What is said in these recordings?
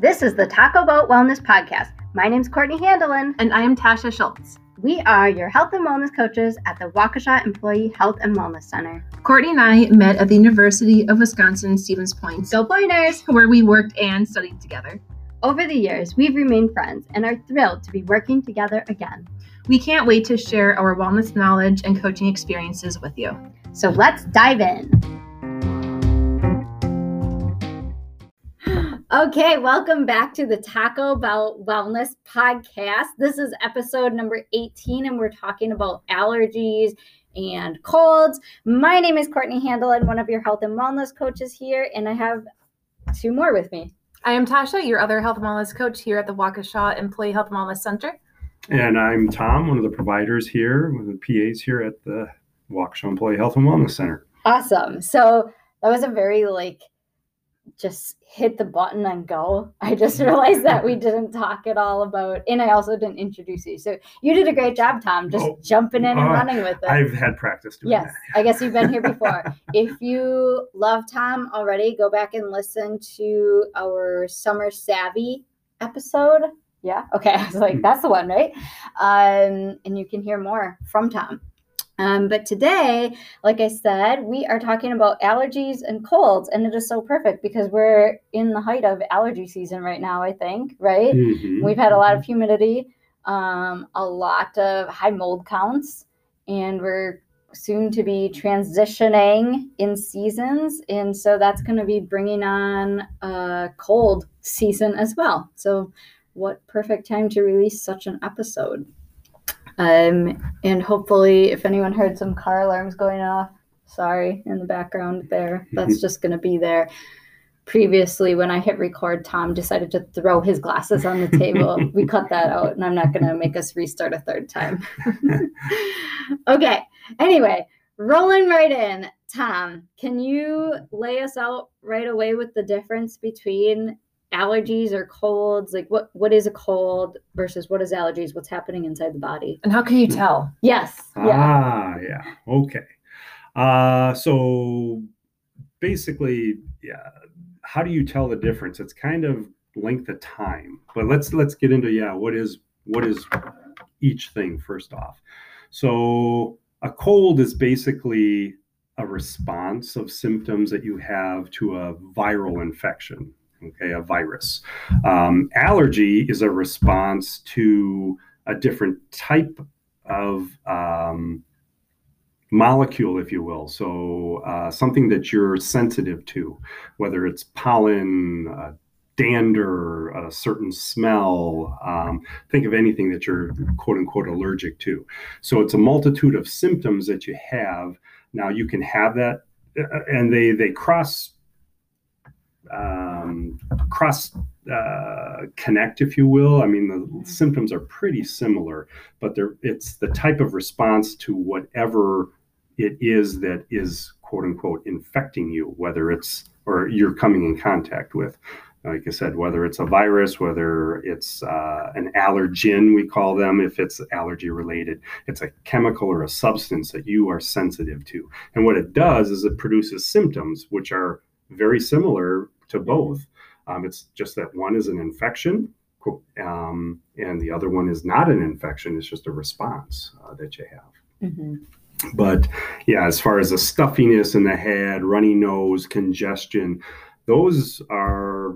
This is the Taco Boat Wellness Podcast. My name's Courtney Handelin. And I am Tasha Schultz. We are your health and wellness coaches at the Waukesha Employee Health and Wellness Center. Courtney and I met at the University of Wisconsin Stevens Point, Go Pointers! where we worked and studied together. Over the years, we've remained friends and are thrilled to be working together again. We can't wait to share our wellness knowledge and coaching experiences with you. So let's dive in. Okay, welcome back to the Taco Bell Wellness Podcast. This is episode number 18, and we're talking about allergies and colds. My name is Courtney Handel, and one of your health and wellness coaches here, and I have two more with me. I am Tasha, your other health and wellness coach here at the Waukesha Employee Health and Wellness Center. And I'm Tom, one of the providers here, one of the PAs here at the Waukesha Employee Health and Wellness Center. Awesome. So that was a very like just hit the button and go. I just realized that we didn't talk at all about, and I also didn't introduce you. So you did a great job, Tom, just Oh, jumping in and uh, running with it. I've had practice doing Yes, that. I guess you've been here before. if you love Tom already, go back and listen to our Summer Savvy episode. Yeah, okay. I was like, Mhm. that's the one, right? Um, and you can hear more from Tom. Um, but today, like I said, we are talking about allergies and colds, and it is so perfect because we're in the height of allergy season right now, I think, right? Mhm. We've had a lot of humidity, um, a lot of high mold counts, and we're soon to be transitioning in seasons. And so that's going to be bringing on a cold season as well. So, what perfect time to release such an episode? Um, and hopefully, if anyone heard some car alarms going off, sorry in the background there, that's just going to be there previously when I hit record, Tom decided to throw his glasses on the table. we cut that out, and I'm not going to make us restart a third time. okay. Anyway, rolling right in. Tom, can you lay us out right away with the difference between allergies or colds? Like, what what is a cold versus what is allergies? What's happening inside the body? And how can you tell? Yes. Yeah. Ah, yeah. Okay. Uh, so basically, yeah. How do you tell the difference? It's kind of length of time. But let's let's get into yeah. What is what is each thing first off? So a cold is basically a response of symptoms that you have to a viral infection. Okay, a virus. Um, allergy is a response to a different type of um, molecule, if you will. So uh, something that you're sensitive to, whether it's pollen, uh, dander, a certain smell. Um, think of anything that you're quote unquote allergic to. So it's a multitude of symptoms that you have. Now you can have that, uh, and they they cross um, cross uh, connect, if you will. I mean, the symptoms are pretty similar, but they're, it's the type of response to whatever it is that is quote unquote infecting you, whether it's or you're coming in contact with. Like I said, whether it's a virus, whether it's uh, an allergen, we call them, if it's allergy related, it's a chemical or a substance that you are sensitive to. And what it does is it produces symptoms which are very similar to both. Um, it's just that one is an infection, um, and the other one is not an infection. It's just a response uh, that you have. Mhm. But yeah, as far as the stuffiness in the head, runny nose, congestion, those are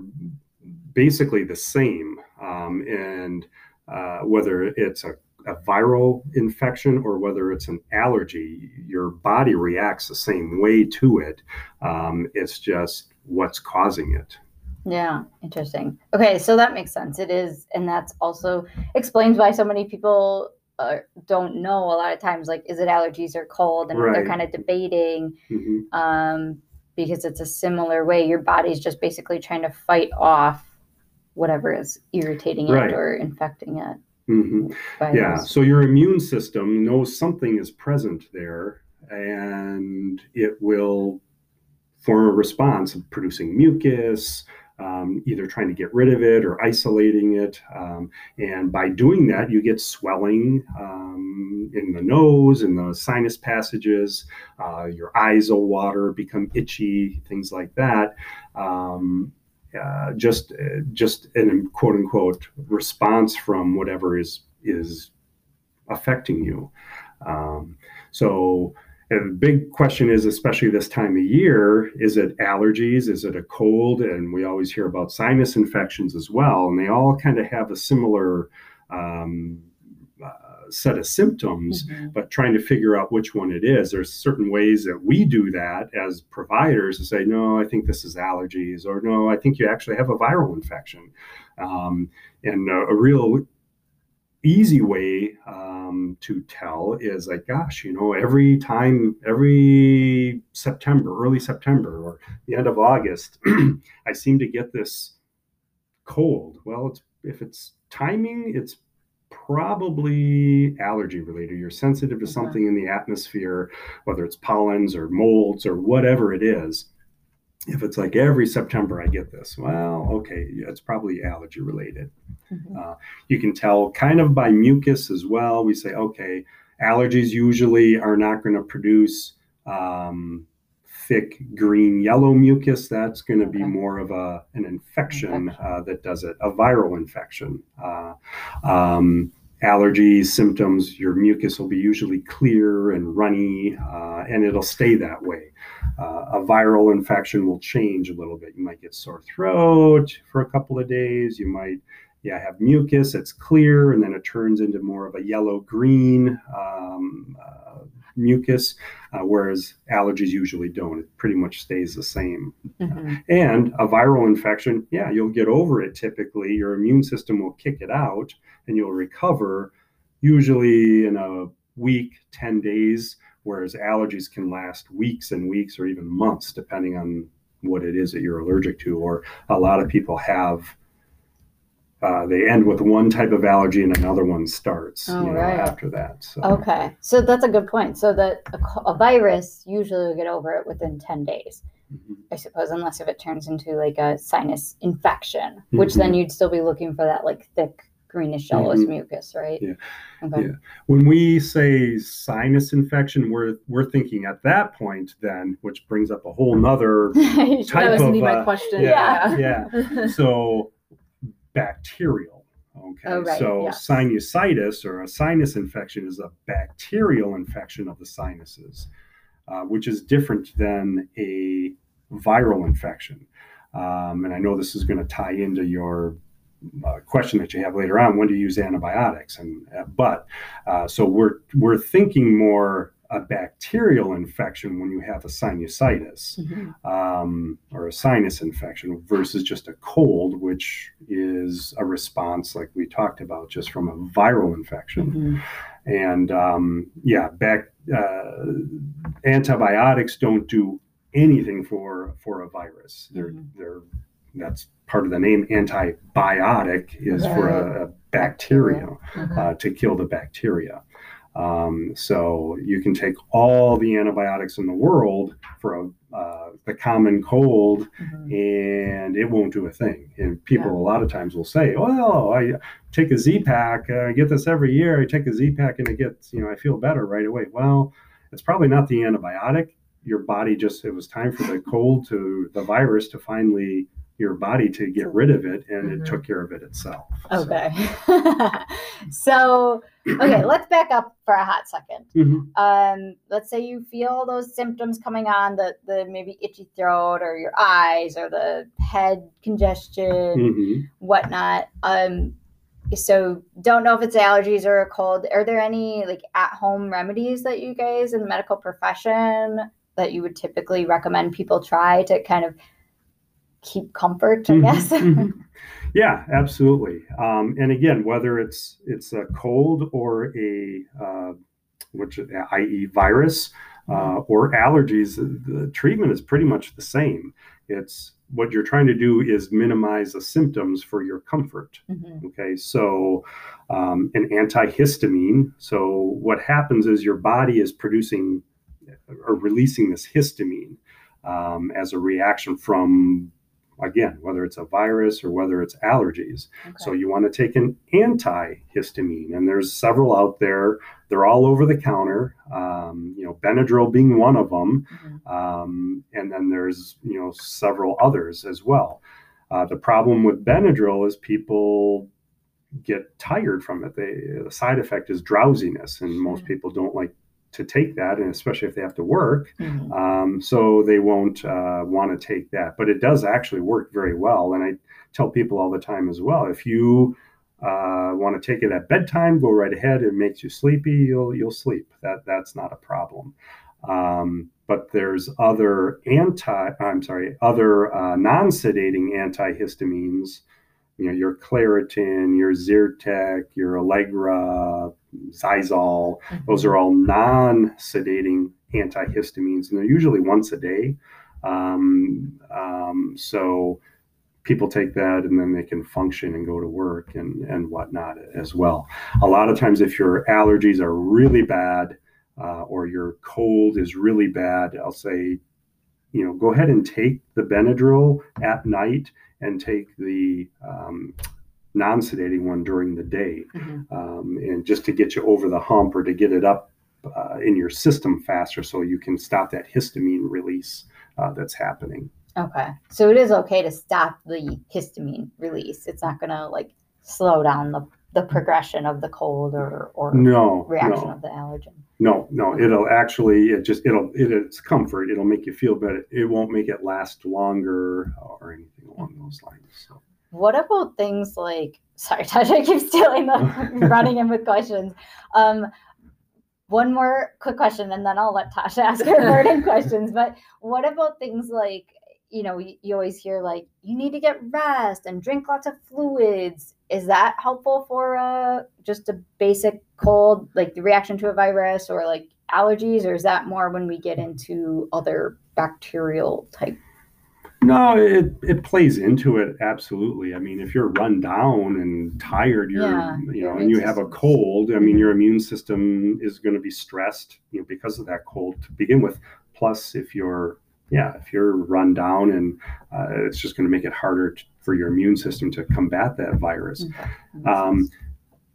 basically the same. Um, and uh, whether it's a, a viral infection or whether it's an allergy, your body reacts the same way to it. Um, it's just what's causing it. Yeah, interesting. Okay, so that makes sense. It is, and that's also explains why so many people uh, don't know a lot of times. Like, is it allergies or cold? And they're kind of debating Mhm. um, because it's a similar way. Your body's just basically trying to fight off whatever is irritating Right. it or infecting it. Mhm. Yeah. those- So your immune system knows something is present there and it will form a response of producing mucus, um, either trying to get rid of it or isolating it. Um, and by doing that, you get swelling um, in the nose, in the sinus passages. Uh, your eyes will water, become itchy, things like that. Um, uh, just uh, just an quote unquote response from whatever is is affecting you. Um, so and the big question is, especially this time of year, is it allergies? Is it a cold? And we always hear about sinus infections as well, and they all kind of have a similar um, uh, set of symptoms. Mhm. But trying to figure out which one it is, there's certain ways that we do that as providers to say, no, I think this is allergies, or no, I think you actually have a viral infection. Um, and a, a real easy way um, to tell is like, gosh, you know, every time, every September, early September, or the end of August, I seem to get this cold. Well, it's if it's timing, it's probably allergy related. You're sensitive to something in the atmosphere, whether it's pollens or molds or whatever it is. If it's like every September I get this, well, okay, it's probably allergy related Mhm. you can tell kind of by mucus as well. We say, okay, allergies usually are not going to produce um, thick green yellow mucus. That's going to be more of a an infection Infection. uh, that does it, a viral infection. Uh, um, allergies symptoms, your mucus will be usually clear and runny, uh, and it'll stay that way. Uh, a viral infection will change a little bit. You might get sore throat for a couple of days. You might yeah, have mucus, it's clear, and then it turns into more of a yellow green um, uh, mucus, uh, whereas allergies usually don't. It pretty much stays the same. Mhm. And a viral infection, yeah, you'll get over it typically. Your immune system will kick it out and you'll recover usually in a week, 10 days, whereas allergies can last weeks and weeks or even months, depending on what it is that you're allergic to. Or a lot of people have. Uh, they end with one type of allergy and another one starts Oh, you know, right. after that. So, Okay, so that's a good point. So that a, a virus usually will get over it within ten days, Mhm. I suppose, unless if it turns into like a sinus infection, which then Mm-hmm. you'd still be looking for that like thick greenish yellowish Mhm. mucus, right? Yeah. Okay. Yeah. when we say sinus infection, we're we're thinking at that point then, which brings up a whole nother that type was of gonna be my uh, question. yeah, Yeah. yeah. So bacterial. Okay. Oh, right, So yes. sinusitis or a sinus infection is a bacterial infection of the sinuses, uh, which is different than a viral infection. Um, and I know this is going to tie into your uh, question that you have later on. When do you use antibiotics? And uh, but uh, so we're we're thinking more a bacterial infection when you have a sinusitis Mhm. um, or a sinus infection versus just a cold, which is a response like we talked about just from a viral infection. Mhm. And um, yeah, back uh, antibiotics don't do anything for for a virus. They're Mhm. they're that's part of the name. Antibiotic is for a, a bacteria Mhm. uh, to kill the bacteria. Um, so you can take all the antibiotics in the world for a, uh, the common cold, Mhm. and it won't do a thing. And people Yeah. a lot of times will say, "Well, I take a Z pack. I get this every year. I take a Z pack, and it gets you know I feel better right away." Well, it's probably not the antibiotic. Your body just it was time for the cold to the virus to finally your body to get rid of it, and Mhm. it took care of it itself. Okay. so, okay, let's back up for a hot second. Mhm. Um, let's say you feel those symptoms coming on the the maybe itchy throat or your eyes or the head congestion, Mhm. whatnot. Um, so don't know if it's allergies or a cold. Are there any like at home remedies that you guys in the medical profession that you would typically recommend people try to kind of keep comfort? I Mhm, guess. mhm. Yeah, absolutely. Um, and again, whether it's it's a cold or a uh, which i.e. virus uh, or allergies, the treatment is pretty much the same. It's what you're trying to do is minimize the symptoms for your comfort. Mhm. Okay, so um, an antihistamine. So what happens is your body is producing or releasing this histamine um, as a reaction from, again, whether it's a virus or whether it's allergies. So you want to take an antihistamine, and there's several out there. They're all over the counter. Um, you know, Benadryl being one of them Mhm. um, and then there's you know several others as well. Uh, the problem with Benadryl is people get tired from it. They, the side effect is drowsiness, and most people don't like to take that, and especially if they have to work. Mhm. Um, so they won't uh, want to take that. But it does actually work very well. And I tell people all the time as well if you uh, want to take it at bedtime, go right ahead. It makes you sleepy. You'll you'll sleep. That that's not a problem. Um, but there's other anti. I'm sorry, other uh, non-sedating antihistamines. You know, your Claritin, your Zyrtec, your Allegra, Xyzal. Those are all non-sedating antihistamines, and they're usually once a day. Um, um, so people take that, and then they can function and go to work and and whatnot as well. A lot of times, if your allergies are really bad uh, or your cold is really bad, I'll say, you know, go ahead and take the Benadryl at night and take the um, non-sedating one during the day Mhm. um, and just to get you over the hump or to get it up uh, in your system faster so you can stop that histamine release uh, that's happening. Okay. So it is okay to stop the histamine release. It's not going to like slow down the, the progression of the cold or, or No, reaction no, of the allergen. No, no. It'll actually, it just, it'll, it, it's comfort. It'll make you feel better. It won't make it last longer or anything along those lines. So. What about things like, sorry, Tasha, I keep stealing the running in with questions. Um, one more quick question and then I'll let Tasha ask her burning questions. But what about things like, you know, you, you always hear like, you need to get rest and drink lots of fluids. Is that helpful for uh, just a basic cold, like the reaction to a virus or like allergies? Or is that more when we get into other bacterial type? No, it, it plays into it absolutely. I mean, if you're run down and tired, you're Yeah, you know, and you have a cold. I mean, your immune system is going to be stressed, you know, because of that cold to begin with. Plus, if you're yeah, if you're run down, and uh, it's just going to make it harder for your immune system to combat that virus. Okay, that Um,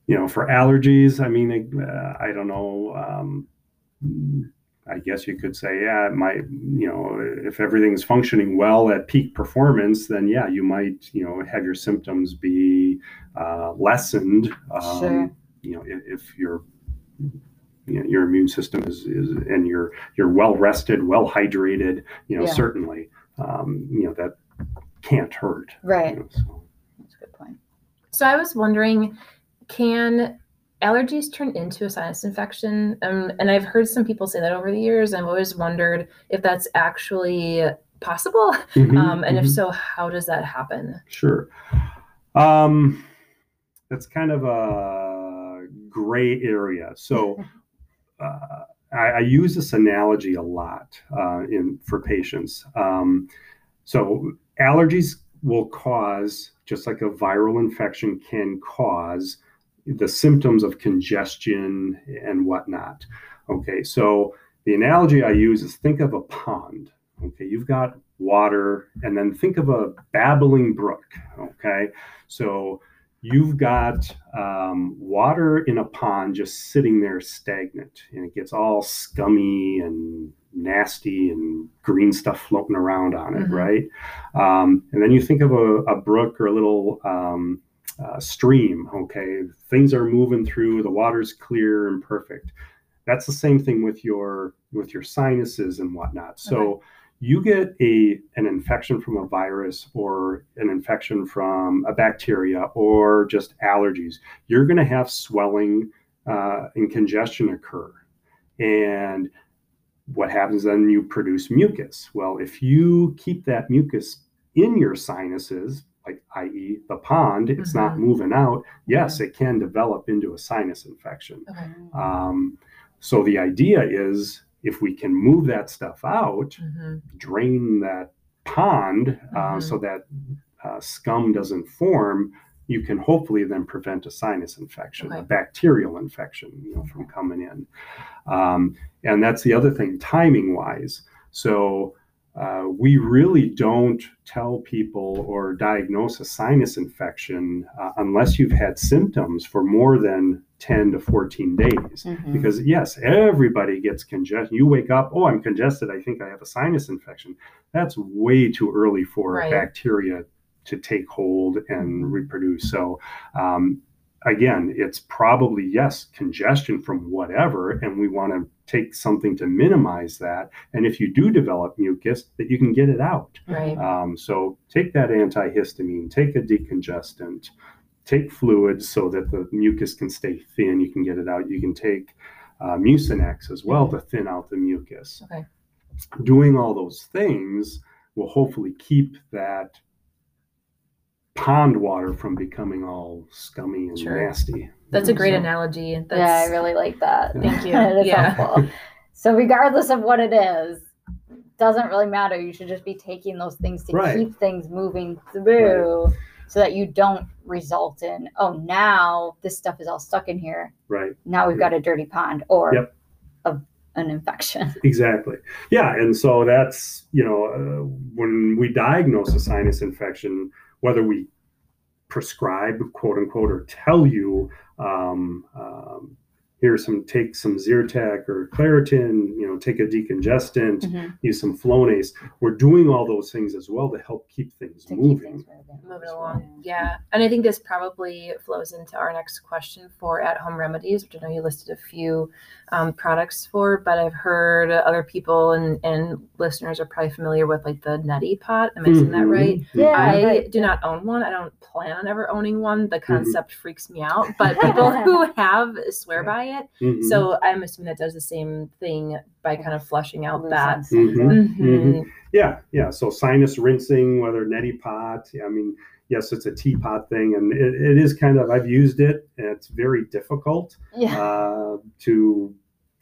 you know, for allergies, I mean, uh, I don't know. Um, I guess you could say, yeah, it might, you know, if everything's functioning well at peak performance, then yeah, you might, you know, have your symptoms be uh, lessened. Um, Sure. You know, if, if your you know, your immune system is, is and you're you're well rested, well hydrated, you know, Yeah. certainly, um, you know, that can't hurt. you Right. know, so. That's a good point. So I was wondering, can allergies turn into a sinus infection? Um, and I've heard some people say that over the years. I've always wondered if that's actually possible. Mhm, Um, and if mhm. so, how does that happen? Sure. Um, that's kind of a gray area. So uh, I, I use this analogy a lot uh, in for patients. Um, so allergies will cause, just like a viral infection can cause, the symptoms of congestion and whatnot. Okay, so the analogy I use is think of a pond. Okay, you've got water, and then think of a babbling brook. Okay, so you've got um, water in a pond just sitting there stagnant, and it gets all scummy and nasty and green stuff floating around on it, Mhm. right? Um, and then you think of a, a brook or a little um, uh, stream. Okay, things are moving through, the water's clear and perfect. That's the same thing with your with your sinuses and whatnot. So you get a an infection from a virus or an infection from a bacteria or just allergies, you're going to have swelling uh, and congestion occur. And what happens then? You produce mucus. Well, if you keep that mucus in your sinuses, like i.e., the pond, it's not moving out. Yes, it can develop into a sinus infection. Okay. Um, so the idea is if we can move that stuff out, hmm drain that pond uh, Mhm. so that uh, scum doesn't form, you can hopefully then prevent a sinus infection, a bacterial infection, you know, from coming in. Um, and that's the other thing, timing wise. So uh, we really don't tell people or diagnose a sinus infection uh, unless you've had symptoms for more than 10 to 14 days Mhm. because yes everybody gets congestion you wake up oh i'm congested i think i have a sinus infection that's way too early for Right. bacteria to take hold and Mhm. reproduce. So um, again, it's probably yes, congestion from whatever, and we want to take something to minimize that. And if you do develop mucus, that you can get it out. Right. Um, so take that antihistamine, take a decongestant, take fluids so that the mucus can stay thin. You can get it out. You can take uh, Mucinex as well to thin out the mucus. Okay. Doing all those things will hopefully keep that pond water from becoming all scummy and Sure. nasty. That's a great So- analogy. That's, yeah, I really like that. Thank you. It is Yeah. helpful. So regardless of what it is, doesn't really matter. You should just be taking those things to Right. keep things moving through so that you don't result in, oh, now this stuff is all stuck in here. Right. Now we've got a dirty pond or Yep. a, an infection. Exactly. Yeah, and so that's you know uh, when we diagnose a sinus infection, whether we prescribe quote unquote or tell you um, um, here's some take some Zyrtec or Claritin, you know, take a decongestant, Mhm. use some Flonase. We're doing all those things as well to help keep things To keep moving. things moving. moving along. Yeah. And I think this probably flows into our next question for at home remedies, which I know you listed a few um, products for, but I've heard other people and, and listeners are probably familiar with like the neti pot. Am I saying that Mhm. right? Yeah, I right. do not own one. I don't plan on ever owning one. Mm-hmm. The concept freaks me out, but people who have swear by it. Mhm. So I'm assuming that does the same thing by kind of flushing out that. Loosens things up. Mhm. Mhm. Yeah, yeah. So sinus rinsing, whether neti pot, I mean, yes, it's a teapot thing, and it, it is kind of. I've used it, and it's very difficult Yeah. uh, to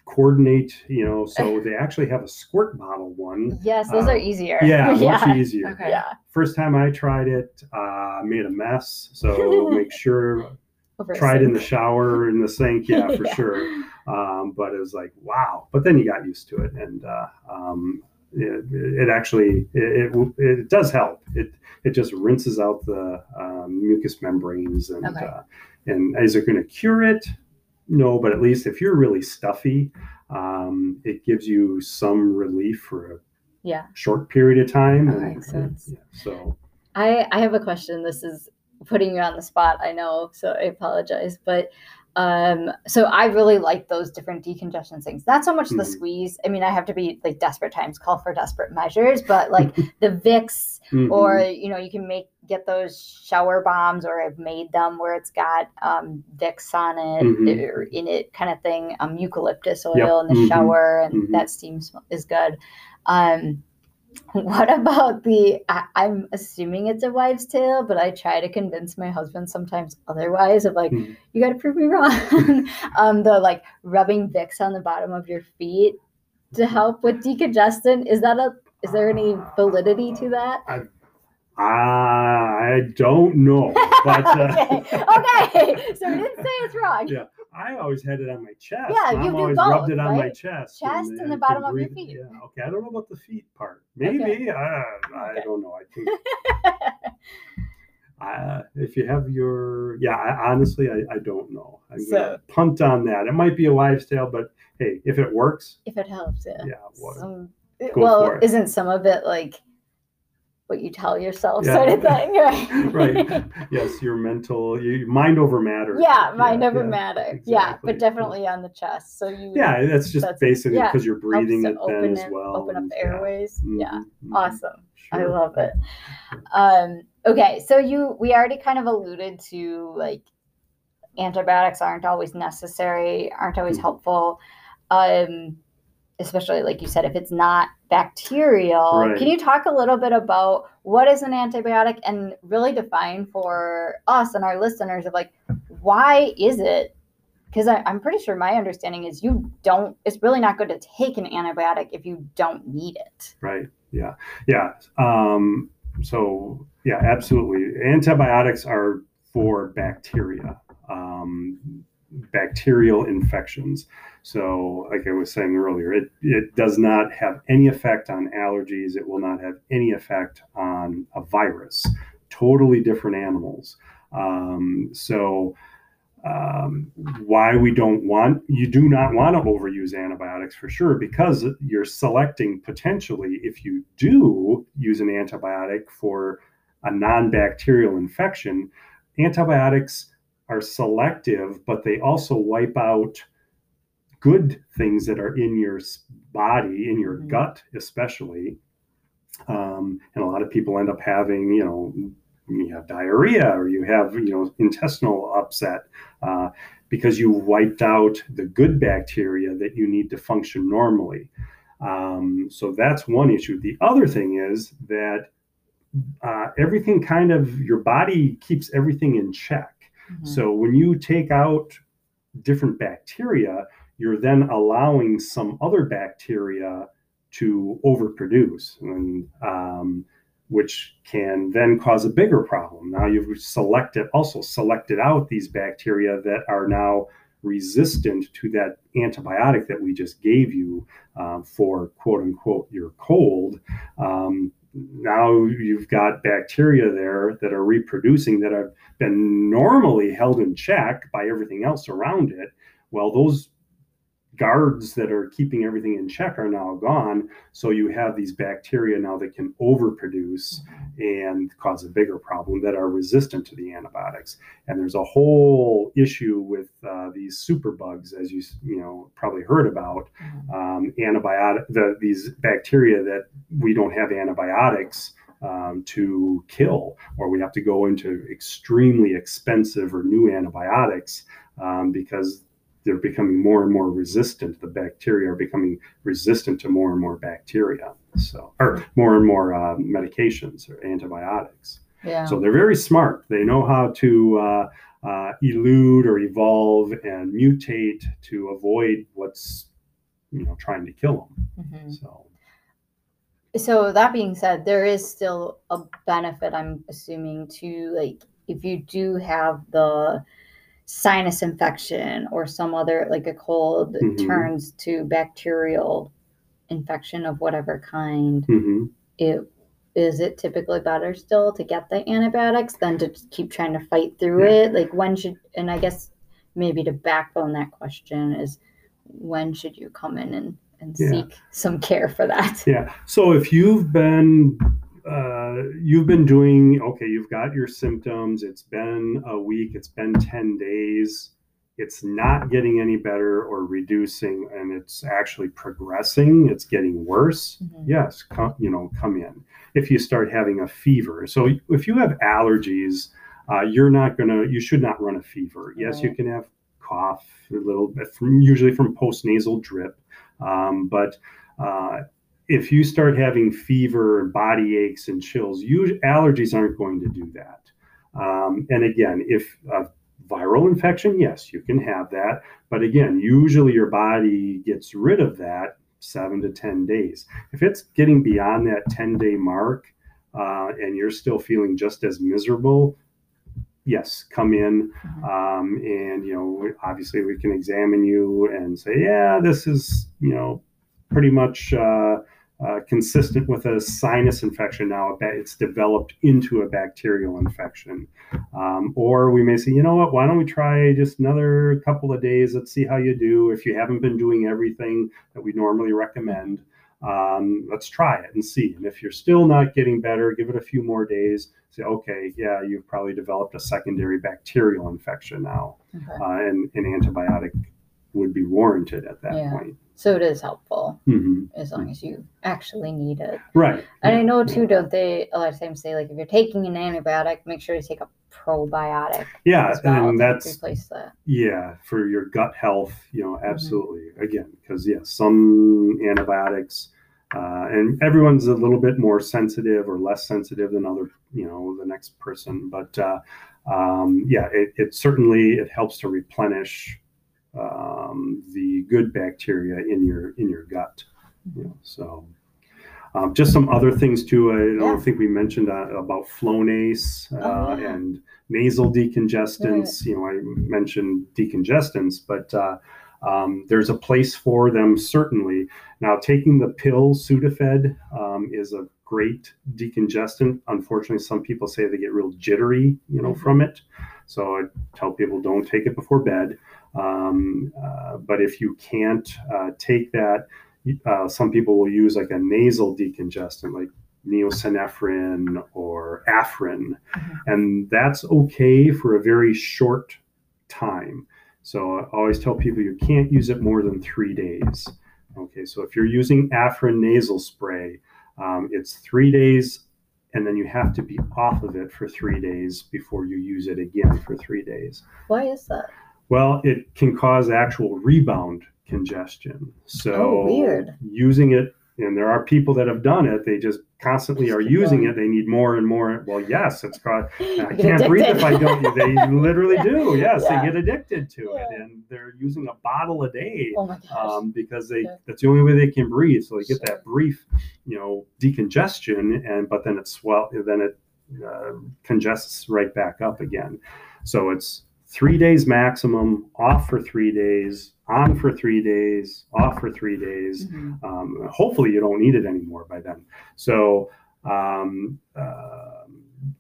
coordinate. You know, so they actually have a squirt bottle one. Yes, those uh, are easier. Yeah, much yeah. easier. Okay. Yeah. First time I tried it, uh, made a mess. So make sure Over it in the shower in the sink. Yeah, for Yeah. sure. Um, but it was like wow. But then you got used to it, and uh, um, it, it actually it, it it does help. It it just rinses out the um, mucous membranes, and Okay. uh, and is it going to cure it? No, but at least if you're really stuffy, um, it gives you some relief for a Yeah. short period of time. That and- makes sense. yeah, so I I have a question. This is putting you on the spot. I know, so I apologize. But um, so I really like those different decongestion things. Not so much the Mhm. squeeze. I mean, I have to be like desperate times call for desperate measures, but like the Vicks mhm. or you know you can make get those shower bombs or i've made them where it's got um vicks on it Mhm. or in it kind of thing um eucalyptus oil Yep. in the Mhm. shower and Mhm. that steam is good um what about the I, i'm assuming it's a wives tale but i try to convince my husband sometimes otherwise of like Mhm. you got to prove me wrong. Um the like rubbing vicks on the bottom of your feet to help with decongestant is that a is there any validity to that I don't know, but uh, okay. okay. So we didn't say it's wrong. Yeah. I always had it on my chest. Yeah, Mom you do always both, rubbed it on my chest. Chest and the bottom of your breathe- feet. Yeah. Okay. I don't know about the feet part. Maybe. I, I Okay. don't know. I think. Uh, if you have your, yeah, I, honestly, I, I don't know. I'm So- gonna punt on that. It might be a wives' tale, but hey, if it works, If it helps, yeah. yeah, what, Some, Go well, for it. isn't some of it like what you tell yourself Yeah. sort of thing, right? right? yes, your mental, you, mind over matter. yeah, mind over yeah, matter. Yeah, but definitely on the chest. So you Yeah, that's just That's- basically yeah, because you're breathing it then as well. open up the airways. Yeah, Mhm, mhm. awesome. I love it. Um, okay, so you we already kind of alluded to like antibiotics aren't always necessary, aren't always Mhm. helpful. Um, especially like you said, if it's not bacterial. Right. Can you talk a little bit about what is an antibiotic and really define for us and our listeners of like why is it? Because I'm pretty sure my understanding is you don't. It's really not good to take an antibiotic if you don't need it. Right. Yeah. Yeah. Um, so yeah, absolutely. Antibiotics are for bacteria, um, bacterial infections. So, like I was saying earlier, it, it does not have any effect on allergies. It will not have any effect on a virus. Totally different animals. Um, so, um, why we don't want you do not want to overuse antibiotics for sure because you're selecting potentially if you do use an antibiotic for a non-bacterial infection, antibiotics are selective, but they also wipe out good things that are in your body, in your mm-hmm. gut, especially. Um, and a lot of people end up having, you know, you have diarrhea or you have, you know, intestinal upset uh, because you wiped out the good bacteria that you need to function normally. Um, so that's one issue. The other thing is that uh, everything kind of your body keeps everything in check. Mm-hmm. So when you take out different bacteria, you're then allowing some other bacteria to overproduce, and, um, which can then cause a bigger problem. Now you've selected also selected out these bacteria that are now resistant to that antibiotic that we just gave you uh, for quote unquote your cold. Um, now you've got bacteria there that are reproducing that have been normally held in check by everything else around it. Well, those guards that are keeping everything in check are now gone. So you have these bacteria now that can overproduce mm-hmm. and cause a bigger problem that are resistant to the antibiotics. And there's a whole issue with uh, these superbugs, as you you know probably heard about, mm-hmm. um, antibiotic the, these bacteria that we don't have antibiotics. Um, to kill, or we have to go into extremely expensive or new antibiotics um, because they're becoming more and more resistant. The bacteria are becoming resistant to more and more bacteria. So, or more and more uh, medications or antibiotics. Yeah. So they're very smart. They know how to uh, uh, elude or evolve and mutate to avoid what's you know trying to kill them. Mm-hmm. So. So that being said, there is still a benefit. I'm assuming to like if you do have the sinus infection or some other like a cold mm-hmm. turns to bacterial infection of whatever kind mm-hmm. it is it typically better still to get the antibiotics than to keep trying to fight through yeah. it like when should and i guess maybe to backbone that question is when should you come in and and yeah. seek some care for that yeah so if you've been uh, you've been doing okay you've got your symptoms. It's been a week. It's been 10 days. It's not getting any better or reducing and it's actually progressing. It's getting worse. Mm-hmm. yes come, you know come in if you start having a fever. So if you have allergies uh, you're not going to you should not run a fever. Yes you can have cough a little bit from usually from postnasal drip um, but uh, if you start having fever and body aches and chills, you, allergies aren't going to do that. Um, and again, if a viral infection, yes, you can have that. But again, usually your body gets rid of that seven to 10 days. If it's getting beyond that 10 day mark uh, and you're still feeling just as miserable, yes, come in. Mm-hmm. Um, and, you know, obviously we can examine you and say, yeah, this is, you know, pretty much. Uh, uh, consistent with a sinus infection now it's developed into a bacterial infection. Um, or we may say you know what? Why don't we try just another couple of days? Let's see how you do. If you haven't been doing everything that we normally recommend um, let's try it and see. And if you're still not getting better give it a few more days. Say okay yeah you've probably developed a secondary bacterial infection now. Okay. uh, and an antibiotic would be warranted at that yeah. point so it is helpful mm-hmm. as long as you actually need it. Right. And I know too, don't they a lot of times say like if you're taking an antibiotic, make sure to take a probiotic. Yeah, well and that's replace that. Yeah, for your gut health, you know, mm-hmm. absolutely. Mm-hmm. Again, because yeah, some antibiotics uh, and everyone's a little bit more sensitive or less sensitive than other, you know, the next person. But uh, um, yeah, it, it certainly it helps to replenish um, the good bacteria in your in your gut. You know, so um, just some other things too. I don't yeah. think we mentioned uh, about Flonase uh, oh, yeah. and nasal decongestants. You know, I mentioned decongestants, but uh, um, there's a place for them certainly. Now, taking the pill Sudafed um, is a great decongestant. Unfortunately, some people say they get real jittery, you know, mm-hmm. from it. So I tell people don't take it before bed. Um, uh, but if you can't uh, take that, uh, some people will use like a nasal decongestant, like Neo-Synephrine or Afrin, Mhm. and that's okay for a very short time. So I always tell people you can't use it more than three days. Okay, so if you're using Afrin nasal spray, um, it's three days, and then you have to be off of it for three days before you use it again for three days. Why is that? Well, it can cause actual rebound congestion. So Oh, weird. using it, and there are people that have done it. They just constantly Just are using going. it. They need more and more. Well, yes, it's called. I can't breathe if I don't. They literally do. Yes, Yeah. they get addicted to it, and they're using a bottle a day Oh um, because they Yeah. that's the only way they can breathe. So they get Sure. that brief, you know, decongestion, and but then it swell, then it uh, congests right back up again. So it's three days maximum, off for three days, on for three days, off for three days. Mhm. Um, hopefully, you don't need it anymore by then. So, um, uh,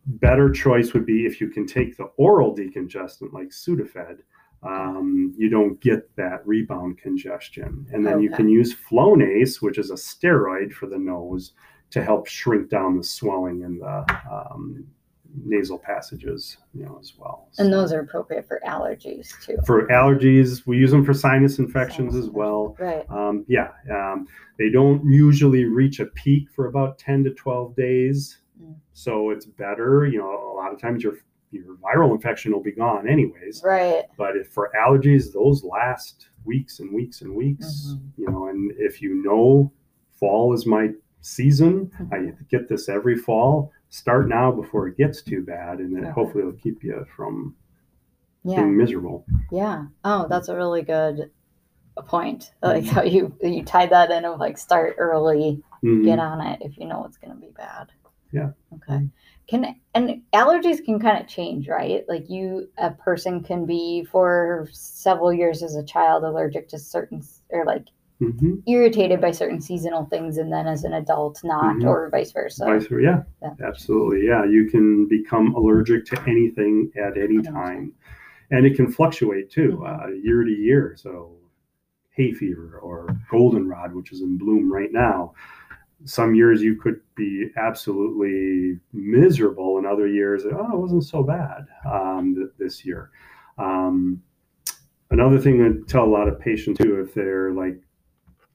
better choice would be if you can take the oral decongestant like Sudafed. Um, you don't get that rebound congestion, and then you can use Flonase, which is a steroid for the nose, to help shrink down the swelling in the um, nasal passages, you know, as well. And those are appropriate for allergies too. for allergies, we use them for sinus infections Sinus as well. Right. Um, yeah, um, they don't usually reach a peak for about 10 to 12 days. Mm. So it's better. You know, a lot of times your, your viral infection will be gone anyways. Right. But if for allergies, those last weeks and weeks and weeks, Mhm. you know, and if you know fall is my season, Mhm. I get this every fall, start now before it gets too bad. And then Okay. hopefully it'll keep you from Yeah. being miserable. Yeah. Oh, that's a really good point. Mm-hmm. like how you you tied that in of like start early, Mhm. get on it if you know it's going to be bad. Yeah. Okay. Can and allergies can kind of change, right? Like you, a person can be for several years as a child allergic to certain or like Mhm. irritated by certain seasonal things, and then as an adult not, Mhm. or vice versa. Vice versa. Yeah, Yeah. absolutely. Yeah, you can become allergic to anything at any time, and it can fluctuate too, Mhm. uh, year to year. So, hay fever or goldenrod, which is in bloom right now. Some years you could be absolutely miserable, and other years, oh, it wasn't so bad um, th- this year. Um, another thing I tell a lot of patients too, if they're like,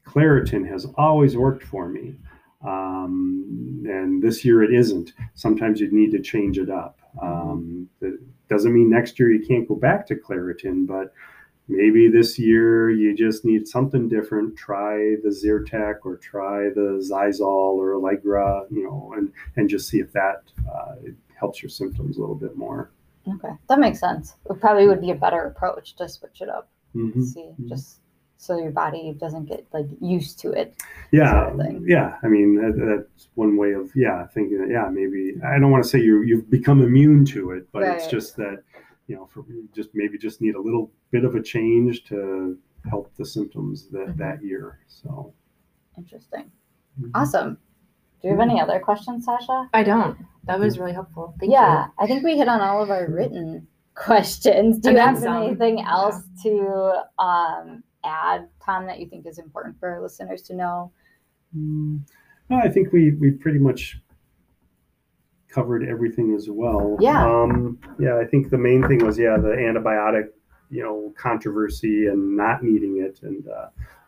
Claritin has always worked for me um, and this year it isn't. Sometimes you need to change it up. Um, it doesn't mean next year you can't go back to Claritin, but maybe this year you just need something different. Try the Zyrtec or try the Xyzal or Allegra, you know, and and just see if that uh, helps your symptoms a little bit more. Okay, that makes sense. It probably would be a better approach to switch it up. Mhm. See, Mhm. just so your body doesn't get like used to it. yeah sort of yeah i mean that, that's one way of yeah thinking that yeah maybe i don't want to say you you've become immune to it but it's just that you know for just maybe just need a little bit of a change to help the symptoms that Mhm. that year so Interesting. mhm. Awesome. Do you have any other questions, Tasha? I don't. That was really helpful. Thank yeah, I think we hit on all of our written questions. Do And you have some. anything Yeah. else to um, add, Tom, that you think is important for our listeners to know? Mm, no, i think we we pretty much covered everything as well Yeah. um yeah i think the main thing was yeah the antibiotic you know controversy and not needing it and uh,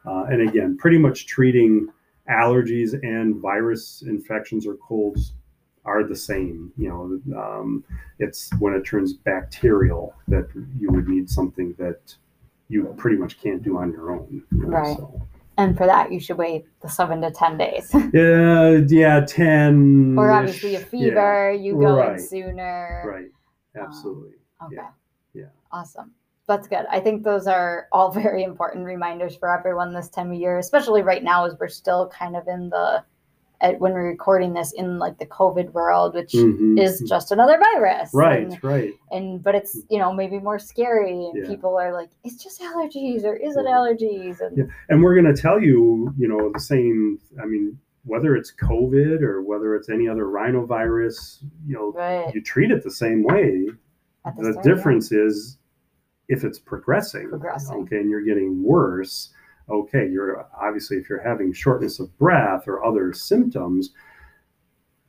uh, and again pretty much treating allergies and virus infections or colds are the same you know um, it's when it turns bacterial that you would need something that you pretty much can't do on your own Right. so. And for that, you should wait the seven to 10 days. yeah yeah 10 or obviously a fever, you go in sooner. right um, absolutely Okay. Yeah. Yeah. Awesome. That's good. I think those are all very important reminders for everyone this time of year, especially right now as we're still kind of in the at, when we're recording this in like the COVID world, which Mhm. is just another virus. right And, right and but it's you know maybe more scary, and Yeah. people are like, it's just allergies, or is it Yeah. allergies? And Yeah. and we're going to tell you you know the same i mean whether it's covid or whether it's any other rhinovirus you know right you treat it the same way the start, yeah. difference is if it's progressing Progressing. okay and you're getting worse okay you're obviously if you're having shortness of breath or other symptoms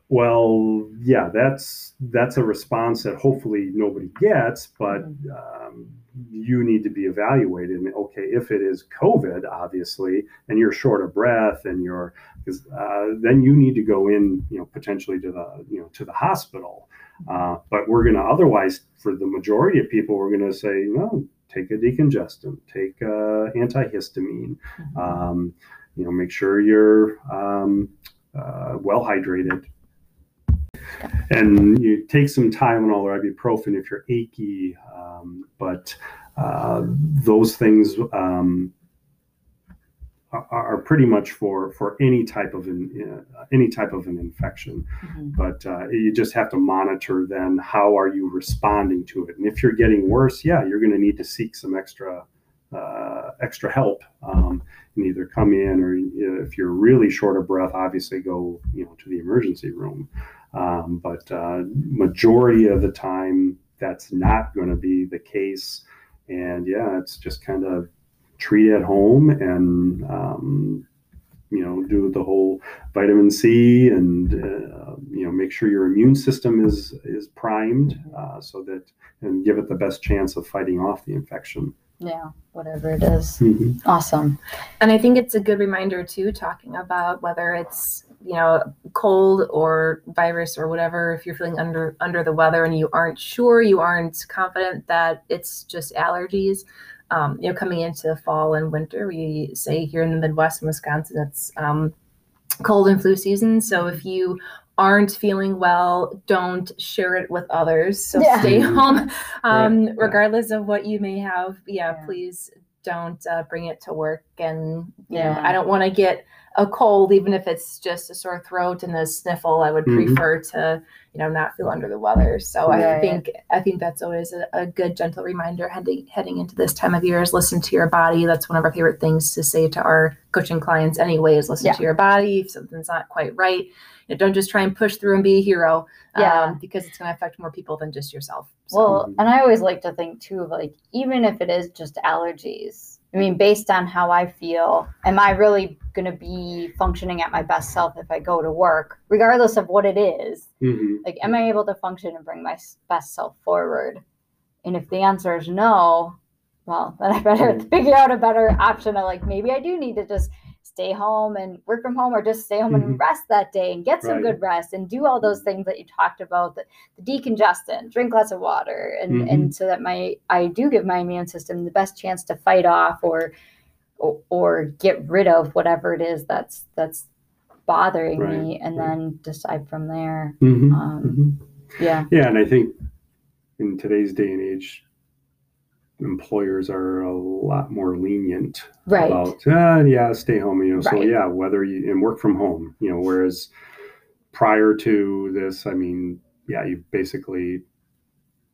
Well, yeah, that's that's a response that hopefully nobody gets, but Mm-hmm. um, you need to be evaluated. And okay, if it is COVID, obviously, and you're short of breath, and you're, uh, then you need to go in, you know, potentially to the, you know, to the hospital. Uh, but we're going to otherwise, for the majority of people, we're going to say no. Take a decongestant. Take uh, antihistamine. Mhm. Um, you know, make sure you're um, uh, well hydrated. And you take some Tylenol or ibuprofen if you're achy, um, but uh, those things um, are, are pretty much for for any type of an, uh, any type of an infection. Mhm. But uh, you just have to monitor then how are you responding to it, and if you're getting worse, yeah, you're going to need to seek some extra uh, extra help um, and either come in or you know, if you're really short of breath, obviously go you know to the emergency room. Um, but uh, majority of the time, that's not going to be the case. And yeah, it's just kind of treat at home and um, you know do the whole vitamin C and uh, you know make sure your immune system is is primed uh, so that and give it the best chance of fighting off the infection. Yeah, whatever it is. Mhm. Awesome. And I think it's a good reminder too, talking about whether it's you know cold or virus or whatever. If you're feeling under under the weather and you aren't sure, you aren't confident that it's just allergies. Um, you know, coming into the fall and winter, we say here in the Midwest and Wisconsin, it's um, cold and flu season. So if you aren't feeling well, don't share it with others. So Yeah. stay home, um, Right, yeah. regardless of what you may have. Yeah, Yeah. please don't uh, bring it to work. And you Yeah. know, I don't want to get a cold, even if it's just a sore throat and a sniffle. I would Mhm. prefer to, you know, not feel under the weather. So I Right. think I think that's always a, a good gentle reminder heading heading into this time of year is listen to your body. That's one of our favorite things to say to our coaching clients anyway is listen Yeah. to your body. If something's not quite right, you know, don't just try and push through and be a hero. Yeah. Um, because it's going to affect more people than just yourself. So, Well, and I always like to think too of like, even if it is just allergies, I mean, based on how I feel, am I really going to be functioning at my best self if I go to work, regardless of what it is? Mhm. Like, am I able to function and bring my best self forward? And if the answer is no, well, then I better Mhm. figure out a better option of like, maybe I do need to just stay home and work from home or just stay home and Mhm. rest that day and get some Right. good rest and do all those things that you talked about the, the decongestant drink lots of water and Mhm. and so that my i do give my immune system the best chance to fight off or or, or get rid of whatever it is that's that's bothering Right, me and right. then decide from there Mhm. um Mhm. yeah Yeah, and I think in today's day and age, employers are a lot more lenient right about uh, yeah, stay home. You know, so yeah, whether you and work from home. You know, whereas prior to this, I mean, yeah, you basically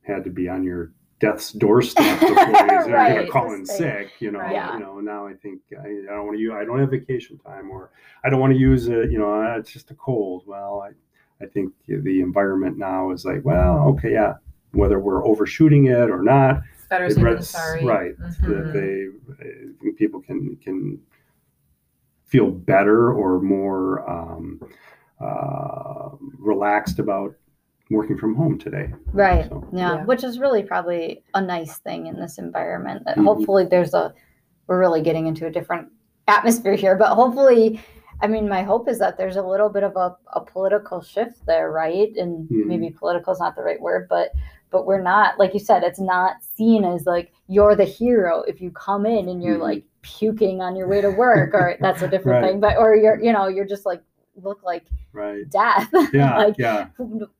had to be on your death's doorstep before you Right, going to call in sick. You know, Right. you know. Now I think I, I don't want to use. I don't have vacation time, or I don't want to use it. You know, it's just a cold. Well, I I think the environment now is like, well, okay, yeah, whether we're overshooting it or not, better it safe than sorry. right? Mhm. That they I people can can feel better or more um, uh, relaxed about working from home today. right So, yeah. Yeah. which is really probably a nice thing in this environment that Mhm. hopefully there's a we're really getting into a different atmosphere here but hopefully i mean my hope is that there's a little bit of a, a political shift there right and Mhm. maybe political is not the right word but but we're not like you said it's not seen as like you're the hero if you come in and you're Mhm. like puking on your way to work or that's a different Right. thing but or you're you know you're just like look like right? death Yeah, like yeah,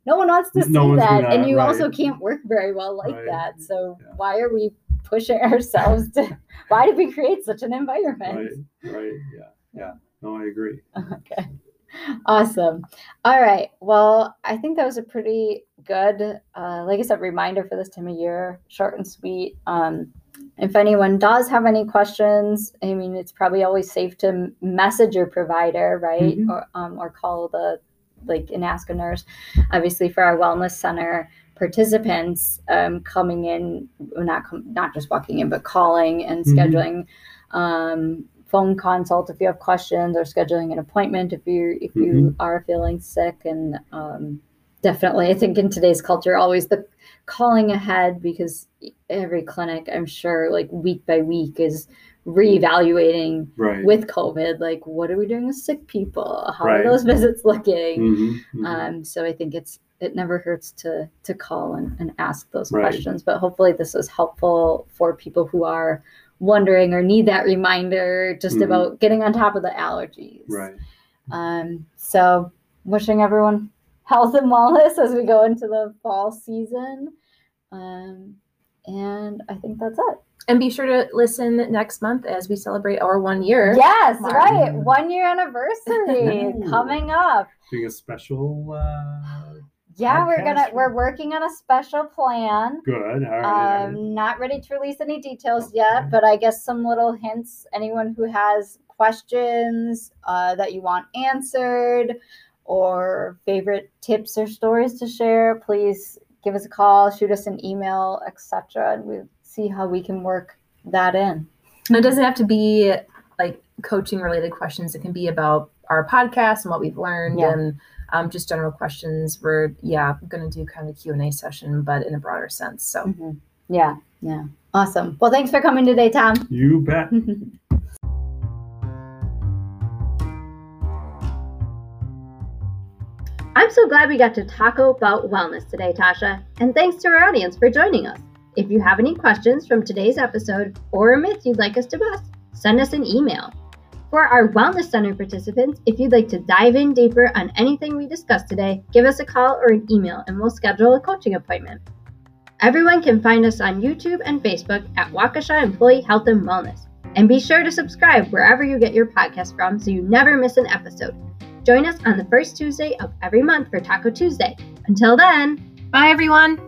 no one wants to see that gonna- and you right. also can't work very well like that so Yeah. why are we pushing ourselves to why did we create such an environment right, environment right. Yeah, yeah. No, I agree. okay awesome. All right. Well i think that was a pretty good uh, like i said reminder for this time of year short and sweet. Um, if anyone does have any questions i mean it's probably always safe to message your provider right? Mhm. or, um, or call the like and ask a nurse. Obviously for our wellness center participants um, coming in not com- not just walking in but calling and Mhm. scheduling um, phone consult if you have questions or scheduling an appointment if you if you Mhm. are feeling sick and um, definitely i think in today's culture always the calling ahead because every clinic i'm sure like week by week is reevaluating Right. with covid like what are we doing with sick people how Right. are those visits looking Mhm, mhm. um, so I think it's it never hurts to to call and, and ask those Right. questions. But hopefully this is helpful for people who are wondering or need that reminder just Mhm. about getting on top of the allergies. right. Um, so wishing everyone health and wellness as we go into the fall season. Um, and I think that's it. And be sure to listen next month as we celebrate our one year. Yes, Mark. right. One year anniversary coming up. Doing a special. Uh, Yeah, we're gonna we're working on a special plan. good. All right. all right. Um, not ready to release any details yet, but I guess some little hints. Anyone who has questions uh, that you want answered or favorite tips or stories to share, please give us a call, shoot us an email, etc., and we'll see how we can work that in. And it doesn't have to be like coaching related questions. It can be about our podcast and what we've learned Yeah. and um, just general questions. We're yeah going to do kind of a Q and A session, but in a broader sense. So Yeah, yeah, awesome. Well, thanks for coming today, Tom. you bet. I'm so glad we got to talk about wellness today, Tasha, and thanks to our audience for joining us. If you have any questions from today's episode or a myth you'd like us to bust, send us an email. For our Wellness Center participants, if you'd like to dive in deeper on anything we discussed today, give us a call or an email and we'll schedule a coaching appointment. Everyone can find us on YouTube and Facebook at Waukesha Employee Health and Wellness. And be sure to subscribe wherever you get your podcast from so you never miss an episode. Join us on the first Tuesday of every month for Taco Tuesday. Until then, bye everyone.